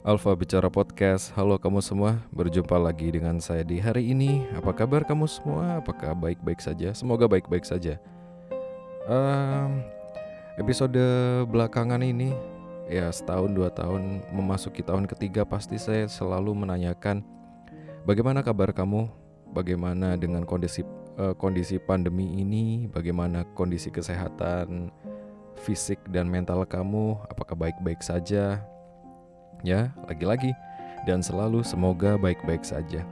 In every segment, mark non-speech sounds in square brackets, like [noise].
Alfa Bicara Podcast, halo kamu semua, berjumpa lagi dengan saya di hari ini. Apa kabar kamu semua? Apakah baik-baik saja? Semoga baik-baik saja. Um, episode belakangan ini, ya setahun dua tahun memasuki tahun ketiga, pasti saya selalu menanyakan bagaimana kabar kamu, bagaimana dengan kondisi uh, kondisi pandemi ini, bagaimana kondisi kesehatan fisik dan mental kamu, apakah baik-baik saja? Ya lagi-lagi dan selalu semoga baik-baik saja.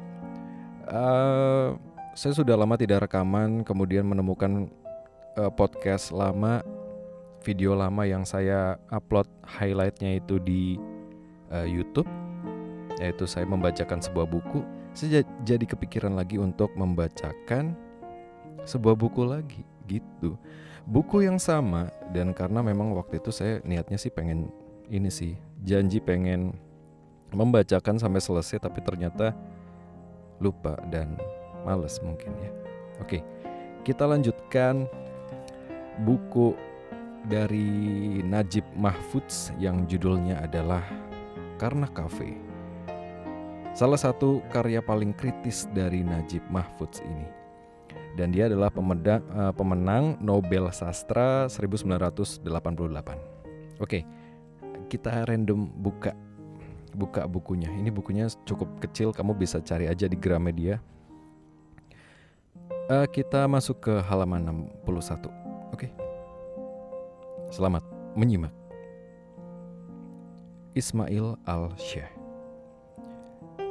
Uh, saya sudah lama tidak rekaman, kemudian menemukan uh, podcast lama, video lama yang saya upload highlightnya itu di uh, YouTube, yaitu saya membacakan sebuah buku. Saya jadi kepikiran lagi untuk membacakan sebuah buku lagi, gitu. Buku yang sama dan karena memang waktu itu saya niatnya sih pengen ini sih janji pengen membacakan sampai selesai tapi ternyata lupa dan males mungkin ya. Oke, kita lanjutkan buku dari Najib Mahfudz yang judulnya adalah Karena Cafe. Salah satu karya paling kritis dari Najib Mahfudz ini. Dan dia adalah uh, pemenang Nobel Sastra 1988. Oke, kita random buka buka bukunya. Ini bukunya cukup kecil, kamu bisa cari aja di Gramedia. Uh, kita masuk ke halaman 61. Oke. Okay. Selamat menyimak. Ismail Al-Syekh.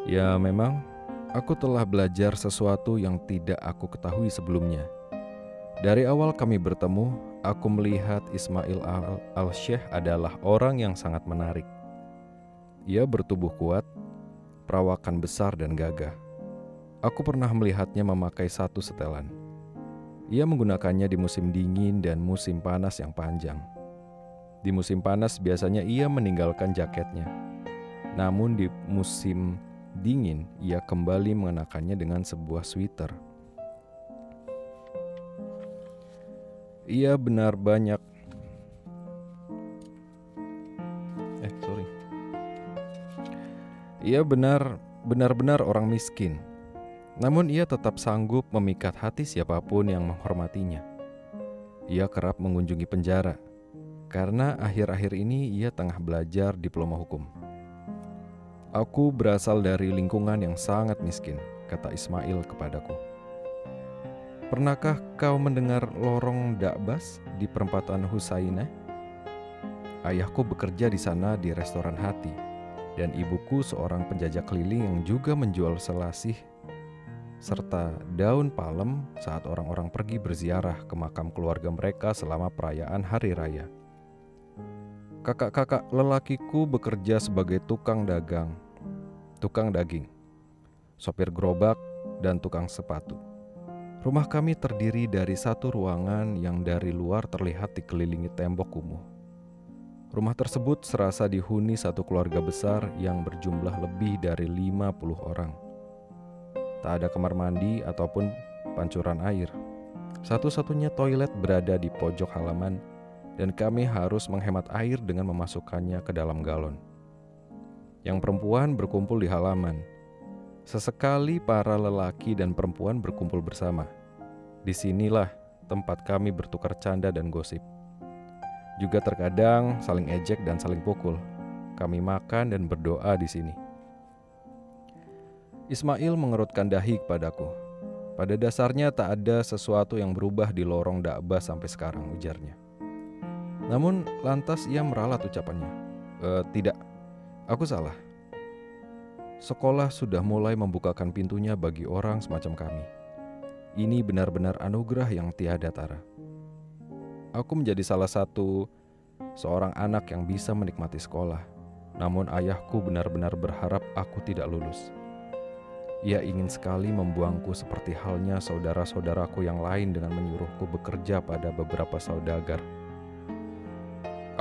Ya memang aku telah belajar sesuatu yang tidak aku ketahui sebelumnya. Dari awal kami bertemu, aku melihat Ismail al-Syekh adalah orang yang sangat menarik. Ia bertubuh kuat, perawakan besar dan gagah. Aku pernah melihatnya memakai satu setelan. Ia menggunakannya di musim dingin dan musim panas yang panjang. Di musim panas biasanya ia meninggalkan jaketnya. Namun di musim dingin ia kembali mengenakannya dengan sebuah sweater. Ia benar banyak. Eh, sorry. Ia benar benar-benar orang miskin. Namun ia tetap sanggup memikat hati siapa pun yang menghormatinya. Ia kerap mengunjungi penjara karena akhir-akhir ini ia tengah belajar diploma hukum. Aku berasal dari lingkungan yang sangat miskin, kata Ismail kepadaku. Pernahkah kau mendengar lorong Dakbas di perempatan Husaina? Ayahku bekerja di sana di restoran hati, dan ibuku seorang penjajah keliling yang juga menjual selasih serta daun palem saat orang-orang pergi berziarah ke makam keluarga mereka selama perayaan hari raya. Kakak-kakak lelakiku bekerja sebagai tukang dagang, tukang daging, sopir gerobak, dan tukang sepatu. Rumah kami terdiri dari satu ruangan yang dari luar terlihat dikelilingi tembok kumuh. Rumah tersebut serasa dihuni satu keluarga besar yang berjumlah lebih dari 50 orang. Tak ada kamar mandi ataupun pancuran air. Satu-satunya toilet berada di pojok halaman dan kami harus menghemat air dengan memasukkannya ke dalam galon. Yang perempuan berkumpul di halaman, Sesekali para lelaki dan perempuan berkumpul bersama. Di sinilah tempat kami bertukar canda dan gosip. Juga terkadang saling ejek dan saling pukul. Kami makan dan berdoa di sini. Ismail mengerutkan dahi kepadaku. Pada dasarnya tak ada sesuatu yang berubah di lorong dakbah sampai sekarang, ujarnya. Namun lantas ia meralat ucapannya. E, tidak, aku salah. Sekolah sudah mulai membukakan pintunya bagi orang semacam kami. Ini benar-benar anugerah yang tiada tara. Aku menjadi salah satu seorang anak yang bisa menikmati sekolah, namun ayahku benar-benar berharap aku tidak lulus. Ia ingin sekali membuangku seperti halnya saudara-saudaraku yang lain dengan menyuruhku bekerja pada beberapa saudagar.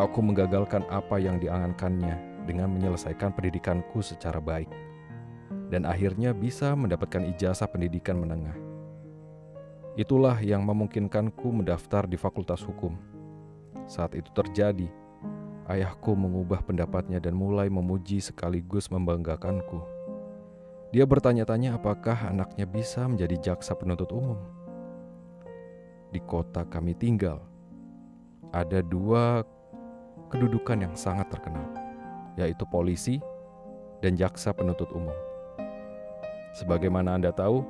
Aku menggagalkan apa yang diangankannya dengan menyelesaikan pendidikanku secara baik, dan akhirnya bisa mendapatkan ijazah pendidikan menengah. Itulah yang memungkinkanku mendaftar di Fakultas Hukum. Saat itu terjadi, ayahku mengubah pendapatnya dan mulai memuji sekaligus membanggakanku. Dia bertanya-tanya apakah anaknya bisa menjadi jaksa penuntut umum. Di kota kami tinggal, ada dua kedudukan yang sangat terkenal, yaitu polisi dan jaksa penuntut umum. Sebagaimana Anda tahu,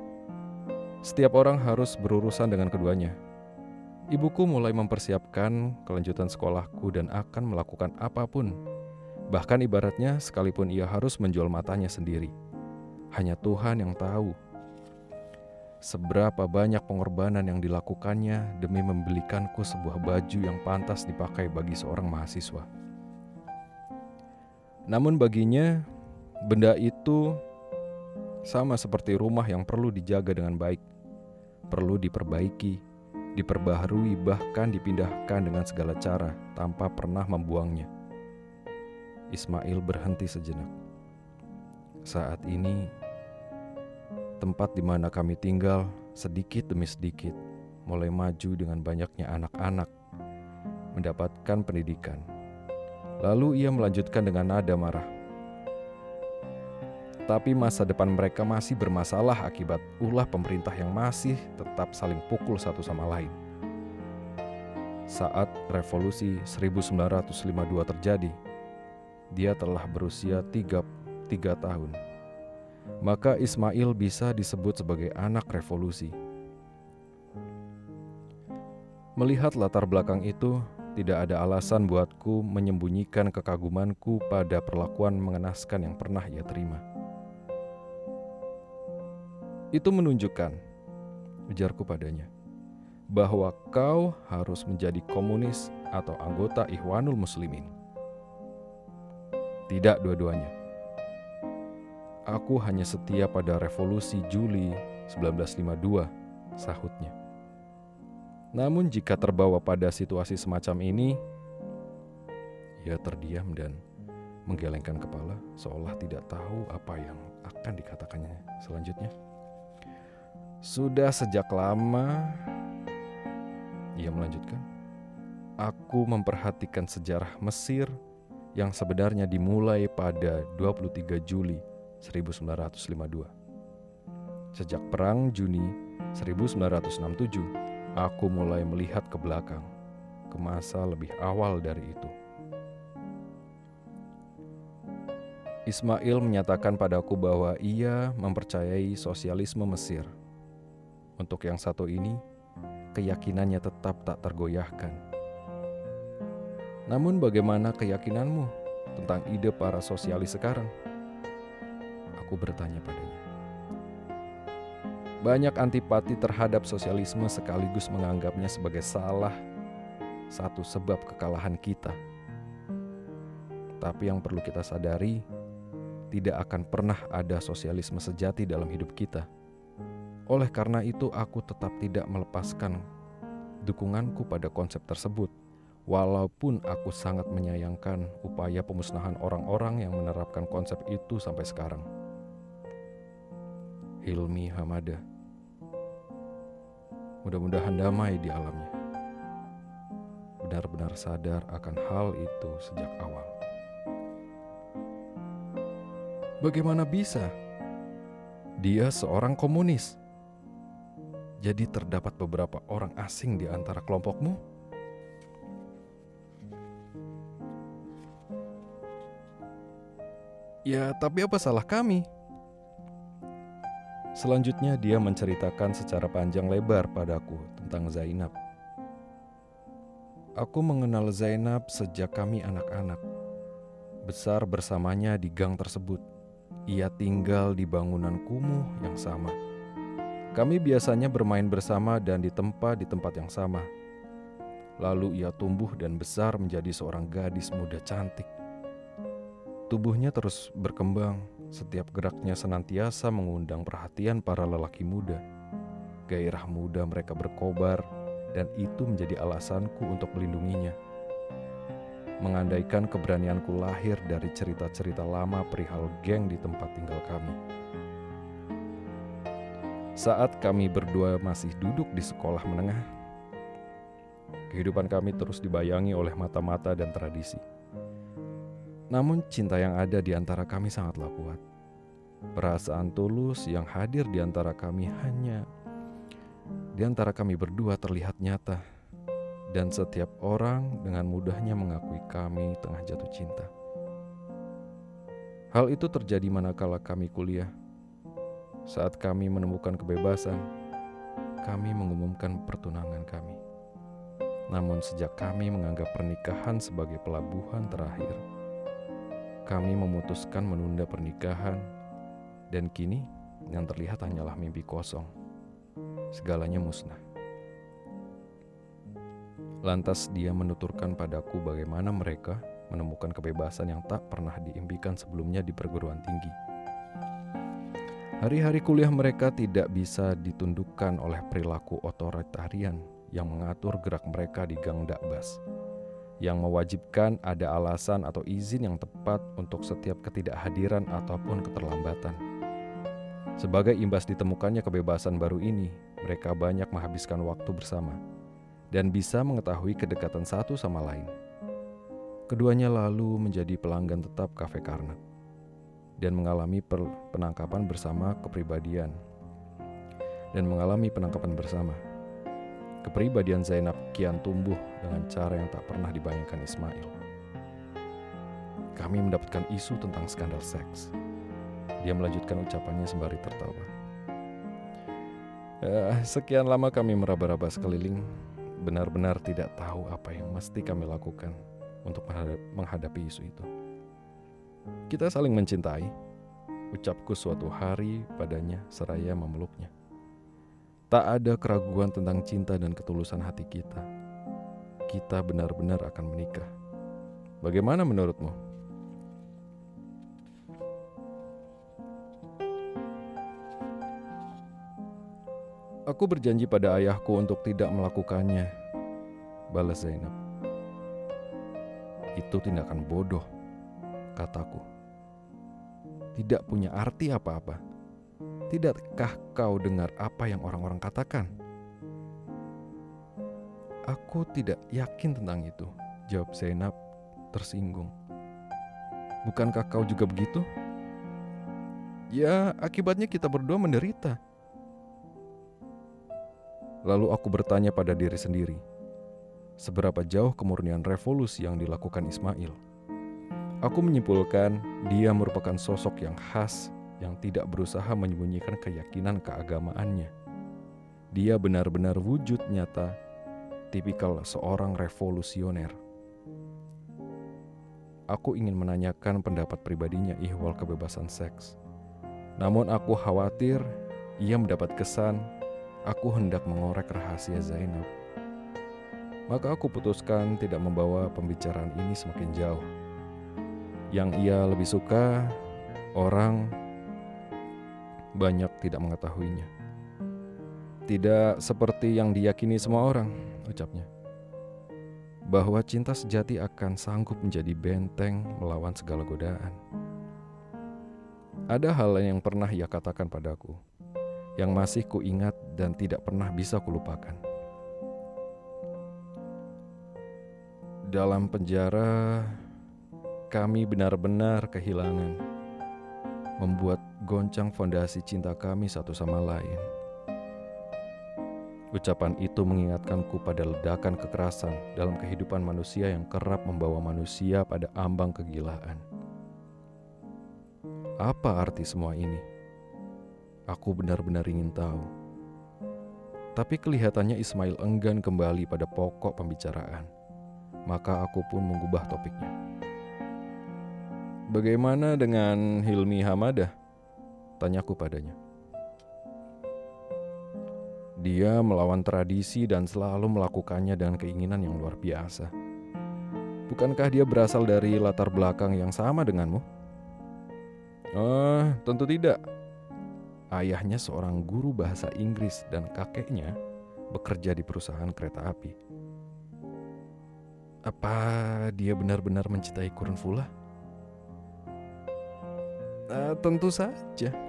setiap orang harus berurusan dengan keduanya. Ibuku mulai mempersiapkan kelanjutan sekolahku dan akan melakukan apa pun, bahkan ibaratnya sekalipun ia harus menjual matanya sendiri. Hanya Tuhan yang tahu seberapa banyak pengorbanan yang dilakukannya demi membelikanku sebuah baju yang pantas dipakai bagi seorang mahasiswa. Namun baginya, benda itu sama seperti rumah yang perlu dijaga dengan baik, perlu diperbaiki, diperbaharui, bahkan dipindahkan dengan segala cara tanpa pernah membuangnya. Ismail berhenti sejenak. Saat ini, tempat di mana kami tinggal sedikit demi sedikit mulai maju dengan banyaknya anak-anak mendapatkan pendidikan. Lalu ia melanjutkan dengan nada marah tapi masa depan mereka masih bermasalah akibat ulah pemerintah yang masih tetap saling pukul satu sama lain. Saat revolusi 1952 terjadi, dia telah berusia 3, 3 tahun. Maka Ismail bisa disebut sebagai anak revolusi. Melihat latar belakang itu, tidak ada alasan buatku menyembunyikan kekagumanku pada perlakuan mengenaskan yang pernah ia terima. Itu menunjukkan, ujarku padanya, bahwa kau harus menjadi komunis atau anggota Ikhwanul Muslimin. Tidak dua-duanya. Aku hanya setia pada revolusi Juli 1952, sahutnya. Namun jika terbawa pada situasi semacam ini, ia terdiam dan menggelengkan kepala seolah tidak tahu apa yang akan dikatakannya selanjutnya. Sudah sejak lama, ia melanjutkan, aku memperhatikan sejarah Mesir yang sebenarnya dimulai pada 23 Juli 1952. Sejak Perang Juni 1967, aku mulai melihat ke belakang, ke masa lebih awal dari itu. Ismail menyatakan padaku bahwa ia mempercayai sosialisme Mesir untuk yang satu ini, keyakinannya tetap tak tergoyahkan. Namun bagaimana keyakinanmu tentang ide para sosialis sekarang? Aku bertanya padanya. Banyak antipati terhadap sosialisme sekaligus menganggapnya sebagai salah satu sebab kekalahan kita. Tapi yang perlu kita sadari, tidak akan pernah ada sosialisme sejati dalam hidup kita oleh karena itu, aku tetap tidak melepaskan dukunganku pada konsep tersebut, walaupun aku sangat menyayangkan upaya pemusnahan orang-orang yang menerapkan konsep itu sampai sekarang. Hilmi Hamada Mudah-mudahan damai di alamnya. Benar-benar sadar akan hal itu sejak awal. Bagaimana bisa? Dia seorang komunis jadi terdapat beberapa orang asing di antara kelompokmu? Ya, tapi apa salah kami? Selanjutnya dia menceritakan secara panjang lebar padaku tentang Zainab. Aku mengenal Zainab sejak kami anak-anak. Besar bersamanya di gang tersebut. Ia tinggal di bangunan kumuh yang sama. Kami biasanya bermain bersama dan ditempa di tempat yang sama. Lalu ia tumbuh dan besar menjadi seorang gadis muda cantik. Tubuhnya terus berkembang, setiap geraknya senantiasa mengundang perhatian para lelaki muda. Gairah muda mereka berkobar, dan itu menjadi alasanku untuk melindunginya. Mengandaikan keberanianku lahir dari cerita-cerita lama perihal geng di tempat tinggal kami. Saat kami berdua masih duduk di sekolah menengah, kehidupan kami terus dibayangi oleh mata-mata dan tradisi. Namun cinta yang ada di antara kami sangatlah kuat. Perasaan tulus yang hadir di antara kami hanya di antara kami berdua terlihat nyata dan setiap orang dengan mudahnya mengakui kami tengah jatuh cinta. Hal itu terjadi manakala kami kuliah. Saat kami menemukan kebebasan, kami mengumumkan pertunangan kami. Namun sejak kami menganggap pernikahan sebagai pelabuhan terakhir, kami memutuskan menunda pernikahan dan kini yang terlihat hanyalah mimpi kosong. Segalanya musnah. Lantas dia menuturkan padaku bagaimana mereka menemukan kebebasan yang tak pernah diimpikan sebelumnya di perguruan tinggi. Hari-hari kuliah mereka tidak bisa ditundukkan oleh perilaku otoritarian yang mengatur gerak mereka di gang dakbas, yang mewajibkan ada alasan atau izin yang tepat untuk setiap ketidakhadiran ataupun keterlambatan. Sebagai imbas ditemukannya kebebasan baru ini, mereka banyak menghabiskan waktu bersama dan bisa mengetahui kedekatan satu sama lain. Keduanya lalu menjadi pelanggan tetap kafe Karnak dan mengalami penangkapan bersama kepribadian dan mengalami penangkapan bersama. Kepribadian Zainab kian tumbuh dengan cara yang tak pernah dibayangkan Ismail. Kami mendapatkan isu tentang skandal seks. Dia melanjutkan ucapannya sembari tertawa. Uh, sekian lama kami meraba-raba sekeliling, benar-benar tidak tahu apa yang mesti kami lakukan untuk menghadapi isu itu. Kita saling mencintai, ucapku suatu hari padanya seraya memeluknya. Tak ada keraguan tentang cinta dan ketulusan hati kita. Kita benar-benar akan menikah. Bagaimana menurutmu? Aku berjanji pada ayahku untuk tidak melakukannya, balas Zainab. Itu tindakan bodoh, kataku. Tidak punya arti apa-apa. Tidakkah kau dengar apa yang orang-orang katakan? Aku tidak yakin tentang itu, jawab Zainab tersinggung. Bukankah kau juga begitu? Ya, akibatnya kita berdua menderita. Lalu aku bertanya pada diri sendiri, seberapa jauh kemurnian revolusi yang dilakukan Ismail. Aku menyimpulkan dia merupakan sosok yang khas yang tidak berusaha menyembunyikan keyakinan keagamaannya. Dia benar-benar wujud nyata, tipikal seorang revolusioner. Aku ingin menanyakan pendapat pribadinya ihwal kebebasan seks. Namun aku khawatir ia mendapat kesan aku hendak mengorek rahasia Zainab maka aku putuskan tidak membawa pembicaraan ini semakin jauh. Yang ia lebih suka, orang banyak tidak mengetahuinya. Tidak seperti yang diyakini semua orang, ucapnya. Bahwa cinta sejati akan sanggup menjadi benteng melawan segala godaan. Ada hal yang pernah ia katakan padaku, yang masih kuingat dan tidak pernah bisa kulupakan. dalam penjara, kami benar-benar kehilangan, membuat goncang fondasi cinta kami satu sama lain. Ucapan itu mengingatkanku pada ledakan kekerasan dalam kehidupan manusia yang kerap membawa manusia pada ambang kegilaan. Apa arti semua ini? Aku benar-benar ingin tahu. Tapi kelihatannya Ismail enggan kembali pada pokok pembicaraan maka aku pun mengubah topiknya. Bagaimana dengan Hilmi Hamadah? Tanyaku padanya. Dia melawan tradisi dan selalu melakukannya dengan keinginan yang luar biasa. Bukankah dia berasal dari latar belakang yang sama denganmu? Oh, tentu tidak. Ayahnya seorang guru bahasa Inggris dan kakeknya bekerja di perusahaan kereta api. Apa dia benar-benar mencintai Fula? Uh, tentu saja.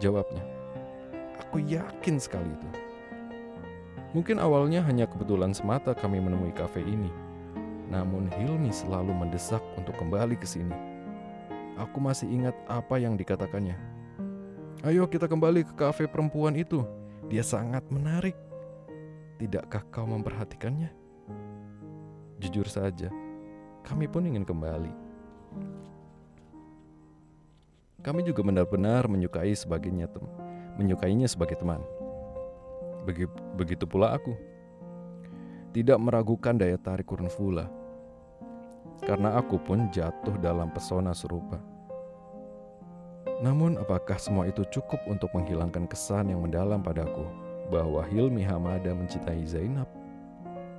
Jawabnya. Aku yakin sekali itu. Mungkin awalnya hanya kebetulan semata kami menemui kafe ini. Namun Hilmi selalu mendesak untuk kembali ke sini. Aku masih ingat apa yang dikatakannya. Ayo kita kembali ke kafe perempuan itu. Dia sangat menarik. Tidakkah kau memperhatikannya? Jujur saja, kami pun ingin kembali. Kami juga benar-benar menyukai sebagainya tem menyukainya sebagai teman. Begitu pula aku. Tidak meragukan daya tarik Fula. Karena aku pun jatuh dalam pesona serupa. Namun apakah semua itu cukup untuk menghilangkan kesan yang mendalam padaku bahwa Hilmi Hamada mencintai Zainab?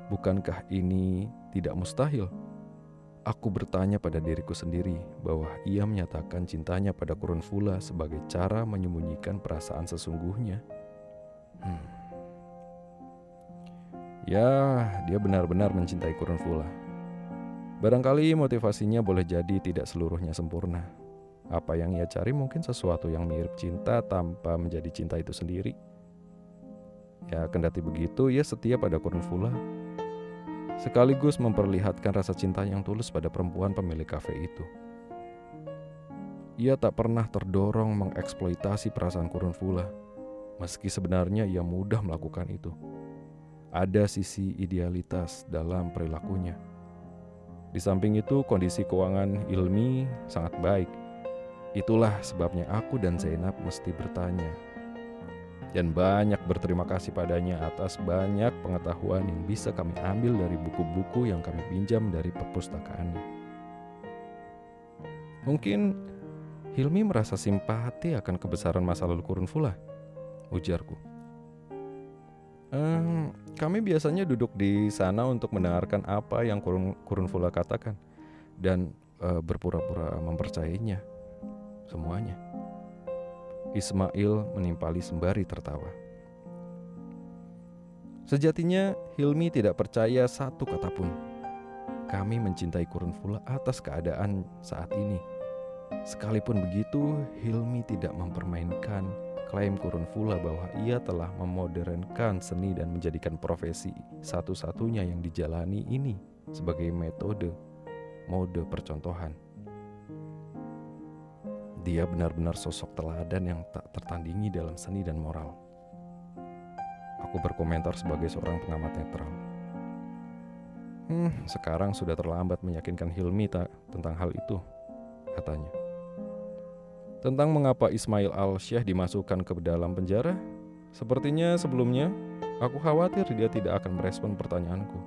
Bukankah ini tidak mustahil? Aku bertanya pada diriku sendiri bahwa ia menyatakan cintanya pada Kurun Fula sebagai cara menyembunyikan perasaan sesungguhnya. Hmm. Ya, dia benar-benar mencintai Kurun Fula. Barangkali motivasinya boleh jadi tidak seluruhnya sempurna. Apa yang ia cari mungkin sesuatu yang mirip cinta tanpa menjadi cinta itu sendiri. Ya, kendati begitu, ia setia pada Kurun Fula sekaligus memperlihatkan rasa cinta yang tulus pada perempuan pemilik kafe itu. Ia tak pernah terdorong mengeksploitasi perasaan Kurun Fula, meski sebenarnya ia mudah melakukan itu. Ada sisi idealitas dalam perilakunya. Di samping itu, kondisi keuangan Ilmi sangat baik. Itulah sebabnya aku dan Zainab mesti bertanya, dan banyak berterima kasih padanya atas banyak pengetahuan yang bisa kami ambil dari buku-buku yang kami pinjam dari perpustakaannya. Mungkin Hilmi merasa simpati akan kebesaran masa lalu Kurun Fula, ujarku. Ehm, kami biasanya duduk di sana untuk mendengarkan apa yang Kurun, Kurun Fula katakan dan e, berpura-pura mempercayainya semuanya. Ismail menimpali sembari tertawa. Sejatinya Hilmi tidak percaya satu kata pun. Kami mencintai Kurun Fula atas keadaan saat ini. Sekalipun begitu, Hilmi tidak mempermainkan klaim Kurun Fula bahwa ia telah memodernkan seni dan menjadikan profesi satu-satunya yang dijalani ini sebagai metode mode percontohan. Dia benar-benar sosok teladan yang tak tertandingi dalam seni dan moral. Aku berkomentar sebagai seorang pengamat netral. Hmm, sekarang sudah terlambat meyakinkan Hilmi tak tentang hal itu, katanya. Tentang mengapa Ismail al-Syekh dimasukkan ke dalam penjara, sepertinya sebelumnya aku khawatir dia tidak akan merespon pertanyaanku.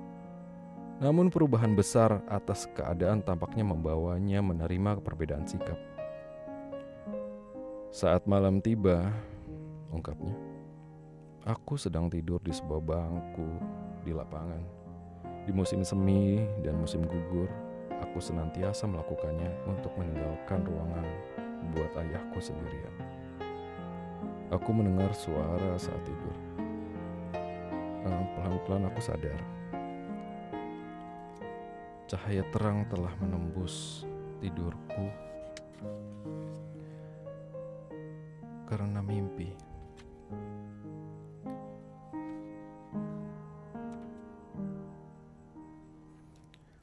Namun perubahan besar atas keadaan tampaknya membawanya menerima perbedaan sikap. Saat malam tiba, ungkapnya, aku sedang tidur di sebuah bangku di lapangan. Di musim semi dan musim gugur, aku senantiasa melakukannya untuk meninggalkan ruangan buat ayahku sendirian. Aku mendengar suara saat tidur. Eh, pelan-pelan aku sadar. Cahaya terang telah menembus tidurku karena mimpi.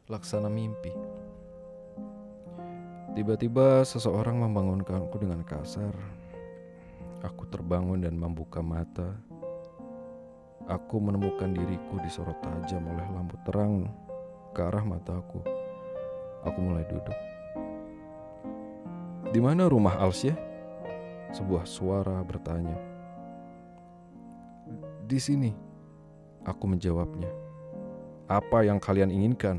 Laksana mimpi. Tiba-tiba seseorang membangunkanku dengan kasar. Aku terbangun dan membuka mata. Aku menemukan diriku disorot tajam oleh lampu terang ke arah mataku. Aku mulai duduk. Di mana rumah Alsya? Sebuah suara bertanya. Di sini, aku menjawabnya. Apa yang kalian inginkan?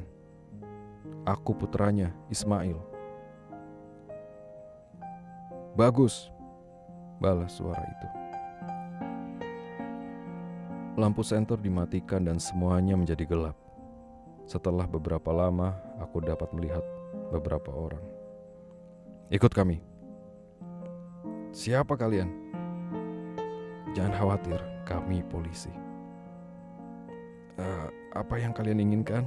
Aku putranya, Ismail. Bagus, balas suara itu. Lampu senter dimatikan dan semuanya menjadi gelap. Setelah beberapa lama, aku dapat melihat beberapa orang. Ikut kami. Siapa kalian? Jangan khawatir, kami polisi. Uh, apa yang kalian inginkan?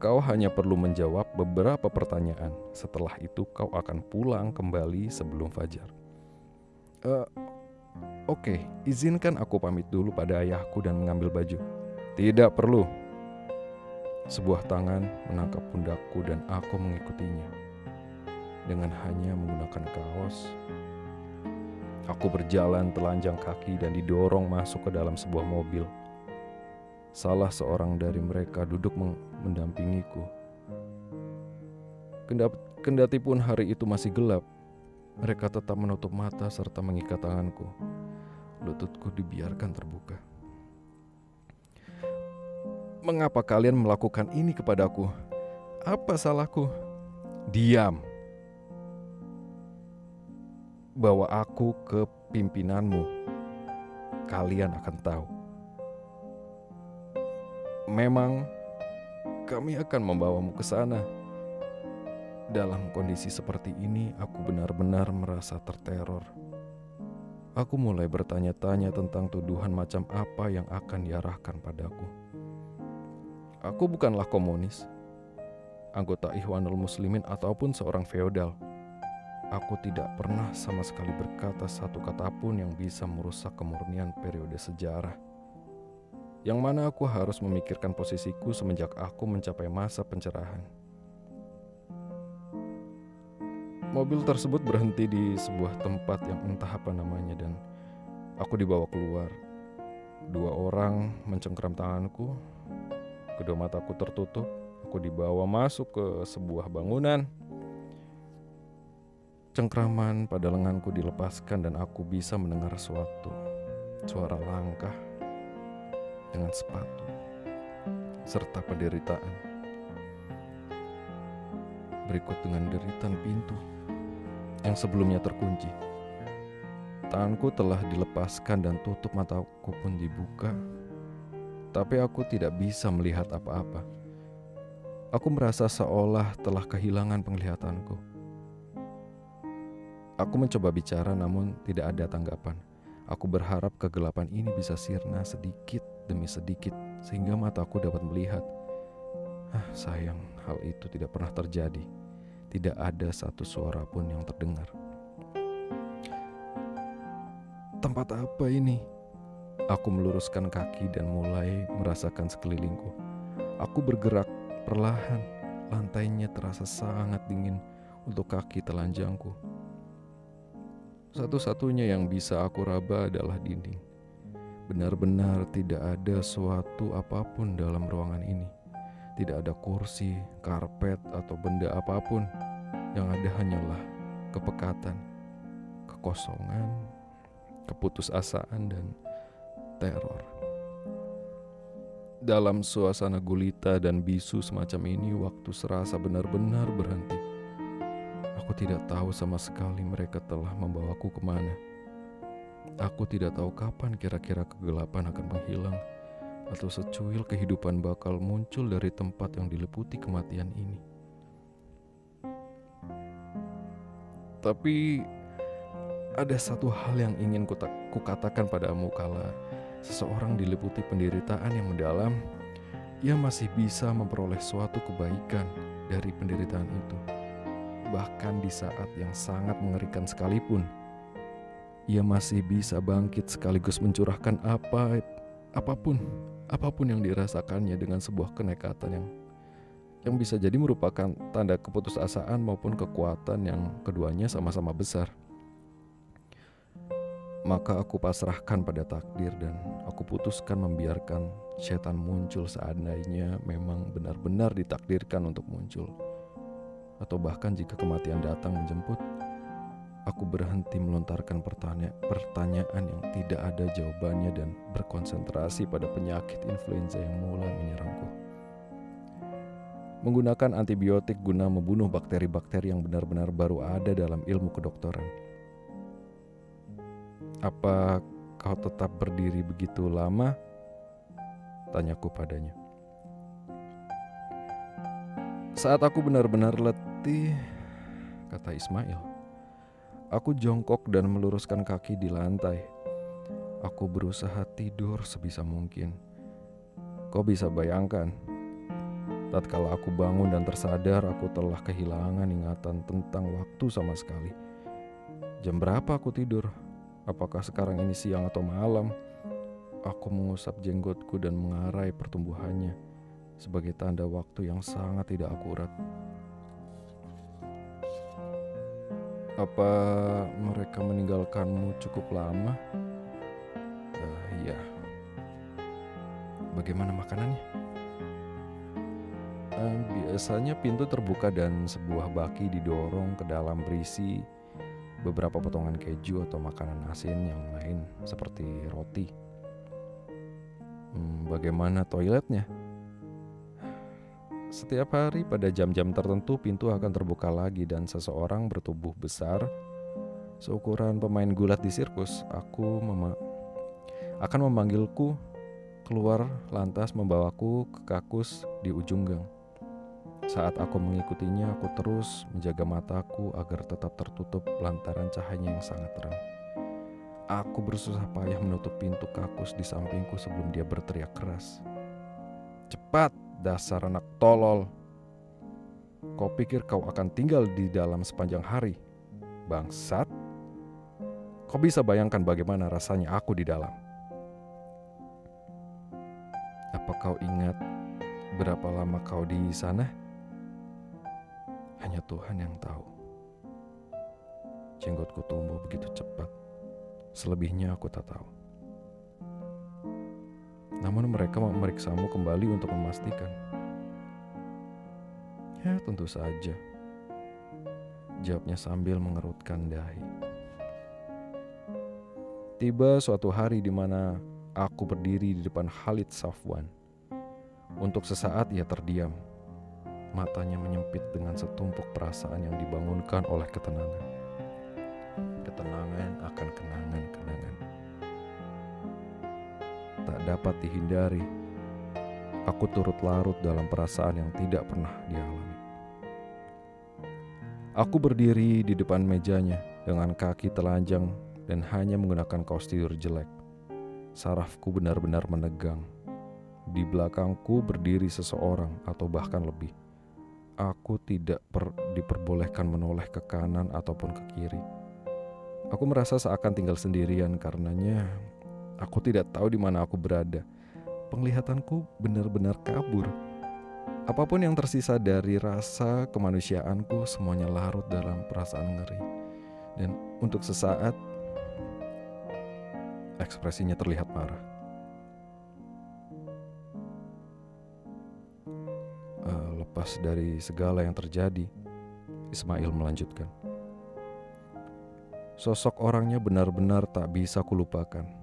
Kau hanya perlu menjawab beberapa pertanyaan. Setelah itu, kau akan pulang kembali sebelum fajar. Uh, Oke, okay, izinkan aku pamit dulu pada ayahku dan mengambil baju. Tidak perlu. Sebuah tangan menangkap pundakku dan aku mengikutinya. Dengan hanya menggunakan kaos, aku berjalan telanjang kaki dan didorong masuk ke dalam sebuah mobil. Salah seorang dari mereka duduk mendampingiku. Kendati pun hari itu masih gelap, mereka tetap menutup mata serta mengikat tanganku. Lututku dibiarkan terbuka. Mengapa kalian melakukan ini kepadaku? Apa salahku? Diam. Bawa aku ke pimpinanmu. Kalian akan tahu. Memang kami akan membawamu ke sana. Dalam kondisi seperti ini, aku benar-benar merasa terteror. Aku mulai bertanya-tanya tentang tuduhan macam apa yang akan diarahkan padaku. Aku bukanlah komunis, anggota Ikhwanul Muslimin ataupun seorang feodal. Aku tidak pernah sama sekali berkata satu kata pun yang bisa merusak kemurnian periode sejarah yang mana aku harus memikirkan posisiku semenjak aku mencapai masa pencerahan. Mobil tersebut berhenti di sebuah tempat yang entah apa namanya dan aku dibawa keluar. Dua orang mencengkram tanganku, kedua mataku tertutup, aku dibawa masuk ke sebuah bangunan. Cengkraman pada lenganku dilepaskan dan aku bisa mendengar suatu suara langkah dengan sepatu serta penderitaan. Berikut dengan deritan pintu yang sebelumnya terkunci. Tanganku telah dilepaskan dan tutup mataku pun dibuka, tapi aku tidak bisa melihat apa-apa. Aku merasa seolah telah kehilangan penglihatanku. Aku mencoba bicara namun tidak ada tanggapan. Aku berharap kegelapan ini bisa sirna sedikit demi sedikit sehingga mataku dapat melihat. Ah, sayang, hal itu tidak pernah terjadi. Tidak ada satu suara pun yang terdengar. Tempat apa ini? Aku meluruskan kaki dan mulai merasakan sekelilingku. Aku bergerak perlahan. Lantainya terasa sangat dingin untuk kaki telanjangku. Satu-satunya yang bisa aku raba adalah dinding. Benar-benar tidak ada suatu apa pun dalam ruangan ini. Tidak ada kursi, karpet, atau benda apa pun. Yang ada hanyalah kepekatan, kekosongan, keputusasaan, dan teror. Dalam suasana gulita dan bisu semacam ini, waktu serasa benar-benar berhenti. Aku tidak tahu sama sekali mereka telah membawaku ke mana. Aku tidak tahu kapan kira-kira kegelapan akan menghilang atau secuil kehidupan bakal muncul dari tempat yang diliputi kematian ini. Tapi ada satu hal yang ingin kukatakan padamu kala seseorang diliputi penderitaan yang mendalam, ia masih bisa memperoleh suatu kebaikan dari penderitaan itu. Bahkan di saat yang sangat mengerikan sekalipun, ia masih bisa bangkit sekaligus mencurahkan apa apa pun apa pun yang dirasakannya dengan sebuah kenekatan yang yang bisa jadi merupakan tanda keputusasaan maupun kekuatan yang keduanya sama-sama besar. Maka aku pasrahkan pada takdir dan aku putuskan membiarkan setan muncul seandainya memang benar-benar ditakdirkan untuk muncul. Atau bahkan jika kematian datang menjemput, Aku berhenti melontarkan pertanya pertanyaan yang tidak ada jawabannya dan berkonsentrasi pada penyakit influenza yang mulai menyerangku. Menggunakan antibiotik guna membunuh bakteri-bakteri yang benar-benar baru ada dalam ilmu kedokteran. Apa kau tetap berdiri begitu lama? Tanyaku padanya. Saat aku benar-benar letih, kata Ismail. Aku jongkok dan meluruskan kaki di lantai. Aku berusaha tidur sebisa mungkin. Kau bisa bayangkan, tatkala aku bangun dan tersadar, aku telah kehilangan ingatan tentang waktu sama sekali. Jam berapa aku tidur? Apakah sekarang ini siang atau malam? Aku mengusap jenggotku dan mengarai pertumbuhannya. sebagai tanda waktu yang sangat tidak akurat. Apa mereka meninggalkanmu cukup lama? Uh, iya. Bagaimana makanannya? Uh, biasanya pintu terbuka dan sebuah baki didorong ke dalam berisi beberapa potongan keju atau makanan asin yang lain seperti roti. Hmm, bagaimana toiletnya? Setiap hari pada jam-jam tertentu pintu akan terbuka lagi dan seseorang bertubuh besar seukuran pemain gulat di sirkus. Aku mema akan memanggilku keluar lantas membawaku ke kakus di ujung gang. Saat aku mengikutinya, aku terus menjaga mataku agar tetap tertutup lantaran cahayanya yang sangat terang. Aku bersusah payah menutup pintu kakus di sampingku sebelum dia berteriak keras. Cepat, Dasar anak tolol. Kau pikir kau akan tinggal di dalam sepanjang hari? Bangsat. Kau bisa bayangkan bagaimana rasanya aku di dalam. Apa kau ingat berapa lama kau di sana? Hanya Tuhan yang tahu. Jenggotku tumbuh begitu cepat. Selebihnya aku tak tahu. Namun mereka memeriksamu kembali untuk memastikan. Ya tentu saja. Jawabnya sambil mengerutkan dahi. Tiba suatu hari di mana aku berdiri di depan Khalid Safwan. Untuk sesaat ia terdiam. Matanya menyempit dengan setumpuk perasaan yang dibangunkan oleh ketenangan. Ketenangan akan kenangan-kenangan tak dapat dihindari. Aku turut larut dalam perasaan yang tidak pernah dialami. Aku berdiri di depan mejanya dengan kaki telanjang dan hanya menggunakan kaos tidur jelek. Sarafku benar-benar menegang. Di belakangku berdiri seseorang atau bahkan lebih. Aku tidak per diperbolehkan menoleh ke kanan ataupun ke kiri. Aku merasa seakan tinggal sendirian karenanya Aku tidak tahu di mana aku berada. Penglihatanku benar-benar kabur. Apa pun yang tersisa dari rasa kemanusiaanku semuanya larut dalam perasaan ngeri. Dan untuk sesaat ekspresinya terlihat marah. Uh, lepas dari segala yang terjadi, Ismail melanjutkan. Sosok orangnya benar-benar tak bisa kulupakan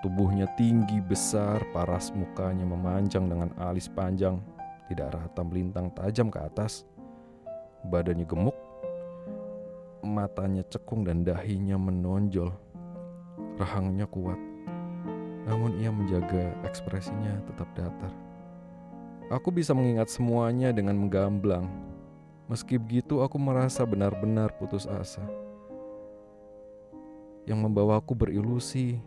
Tubuhnya tinggi, besar, paras mukanya memanjang dengan alis panjang, tidak rata melintang tajam ke atas. Badannya gemuk, matanya cekung dan dahinya menonjol. Rahangnya kuat, namun ia menjaga ekspresinya tetap datar. Aku bisa mengingat semuanya dengan menggamblang. Meski begitu, aku merasa benar-benar putus asa. Yang membawaku berilusi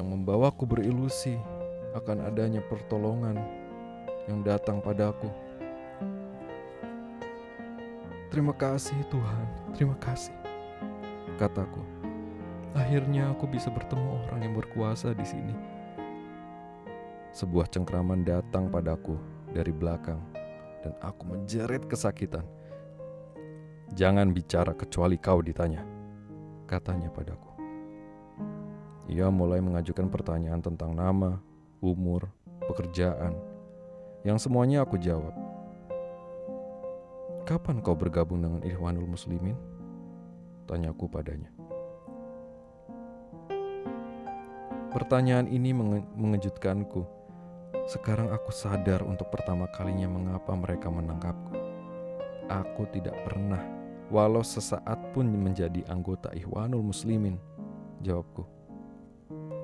yang membawaku berilusi akan adanya pertolongan yang datang padaku. Terima kasih Tuhan, terima kasih, kataku. Akhirnya aku bisa bertemu orang yang berkuasa di sini. Sebuah cengkraman datang padaku dari belakang dan aku menjerit kesakitan. Jangan bicara kecuali kau ditanya, katanya padaku. Ia mulai mengajukan pertanyaan tentang nama, umur, pekerjaan, yang semuanya aku jawab. Kapan kau bergabung dengan Ikhwanul Muslimin? Tanyaku padanya. Pertanyaan ini menge mengejutkanku. Sekarang aku sadar untuk pertama kalinya mengapa mereka menangkapku. Aku tidak pernah, walau sesaat pun menjadi anggota Ikhwanul Muslimin, jawabku.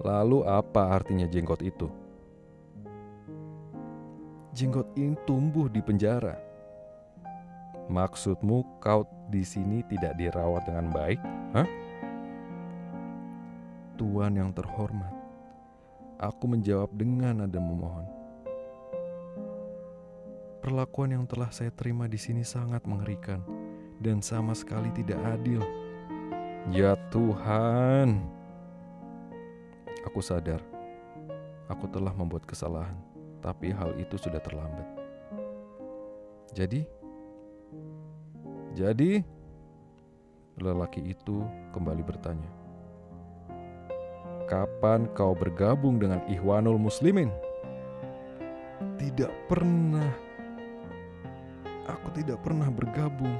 Lalu apa artinya jenggot itu? Jenggot ini tumbuh di penjara. Maksudmu kau di sini tidak dirawat dengan baik? Hah? Tuan yang terhormat, aku menjawab dengan nada memohon. Perlakuan yang telah saya terima di sini sangat mengerikan dan sama sekali tidak adil. Ya Tuhan, Aku sadar, aku telah membuat kesalahan, tapi hal itu sudah terlambat. Jadi, jadi lelaki itu kembali bertanya, "Kapan kau bergabung dengan Ikhwanul Muslimin?" Tidak pernah. Aku tidak pernah bergabung.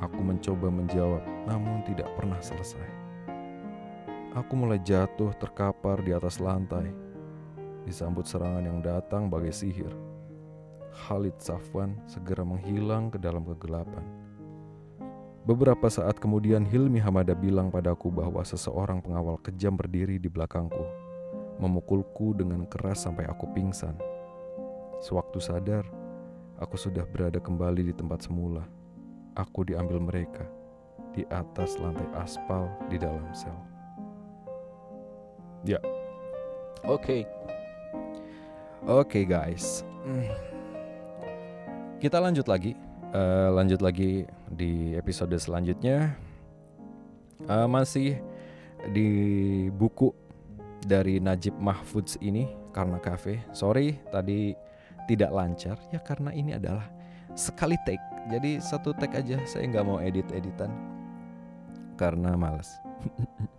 Aku mencoba menjawab, namun tidak pernah selesai. Aku mulai jatuh terkapar di atas lantai, disambut serangan yang datang bagai sihir. Khalid Safwan segera menghilang ke dalam kegelapan. Beberapa saat kemudian Hilmi Hamada bilang padaku bahwa seseorang pengawal kejam berdiri di belakangku, memukulku dengan keras sampai aku pingsan. Sewaktu sadar, aku sudah berada kembali di tempat semula. Aku diambil mereka di atas lantai aspal di dalam sel. Ya. Oke. Oke guys. Hmm. Kita lanjut lagi. Uh, lanjut lagi di episode selanjutnya. Uh, masih di buku dari Najib Mahfudz ini karena kafe. Sorry tadi tidak lancar ya karena ini adalah sekali take. Jadi satu take aja. Saya nggak mau edit editan karena males. [laughs]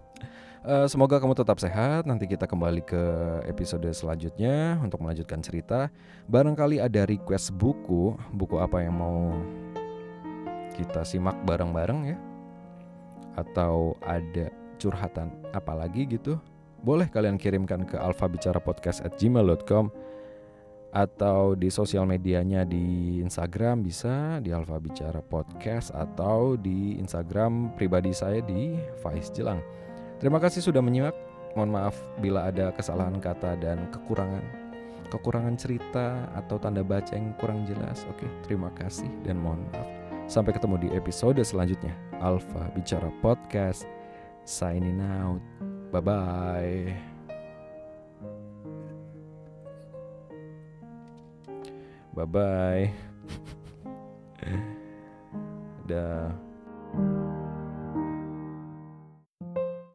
Uh, semoga kamu tetap sehat. Nanti kita kembali ke episode selanjutnya untuk melanjutkan cerita. Barangkali ada request buku, buku apa yang mau kita simak bareng-bareng ya? Atau ada curhatan apa lagi gitu? Boleh kalian kirimkan ke alfabicarapodcast@gmail.com atau di sosial medianya di Instagram bisa di Alfa Bicara Podcast atau di Instagram pribadi saya di Faiz Jelang. Terima kasih sudah menyimak. Mohon maaf bila ada kesalahan kata dan kekurangan kekurangan cerita atau tanda baca yang kurang jelas. Oke, terima kasih dan mohon maaf. Sampai ketemu di episode selanjutnya. Alfa Bicara Podcast. Signing out. Bye bye. Bye bye. [laughs] Dah.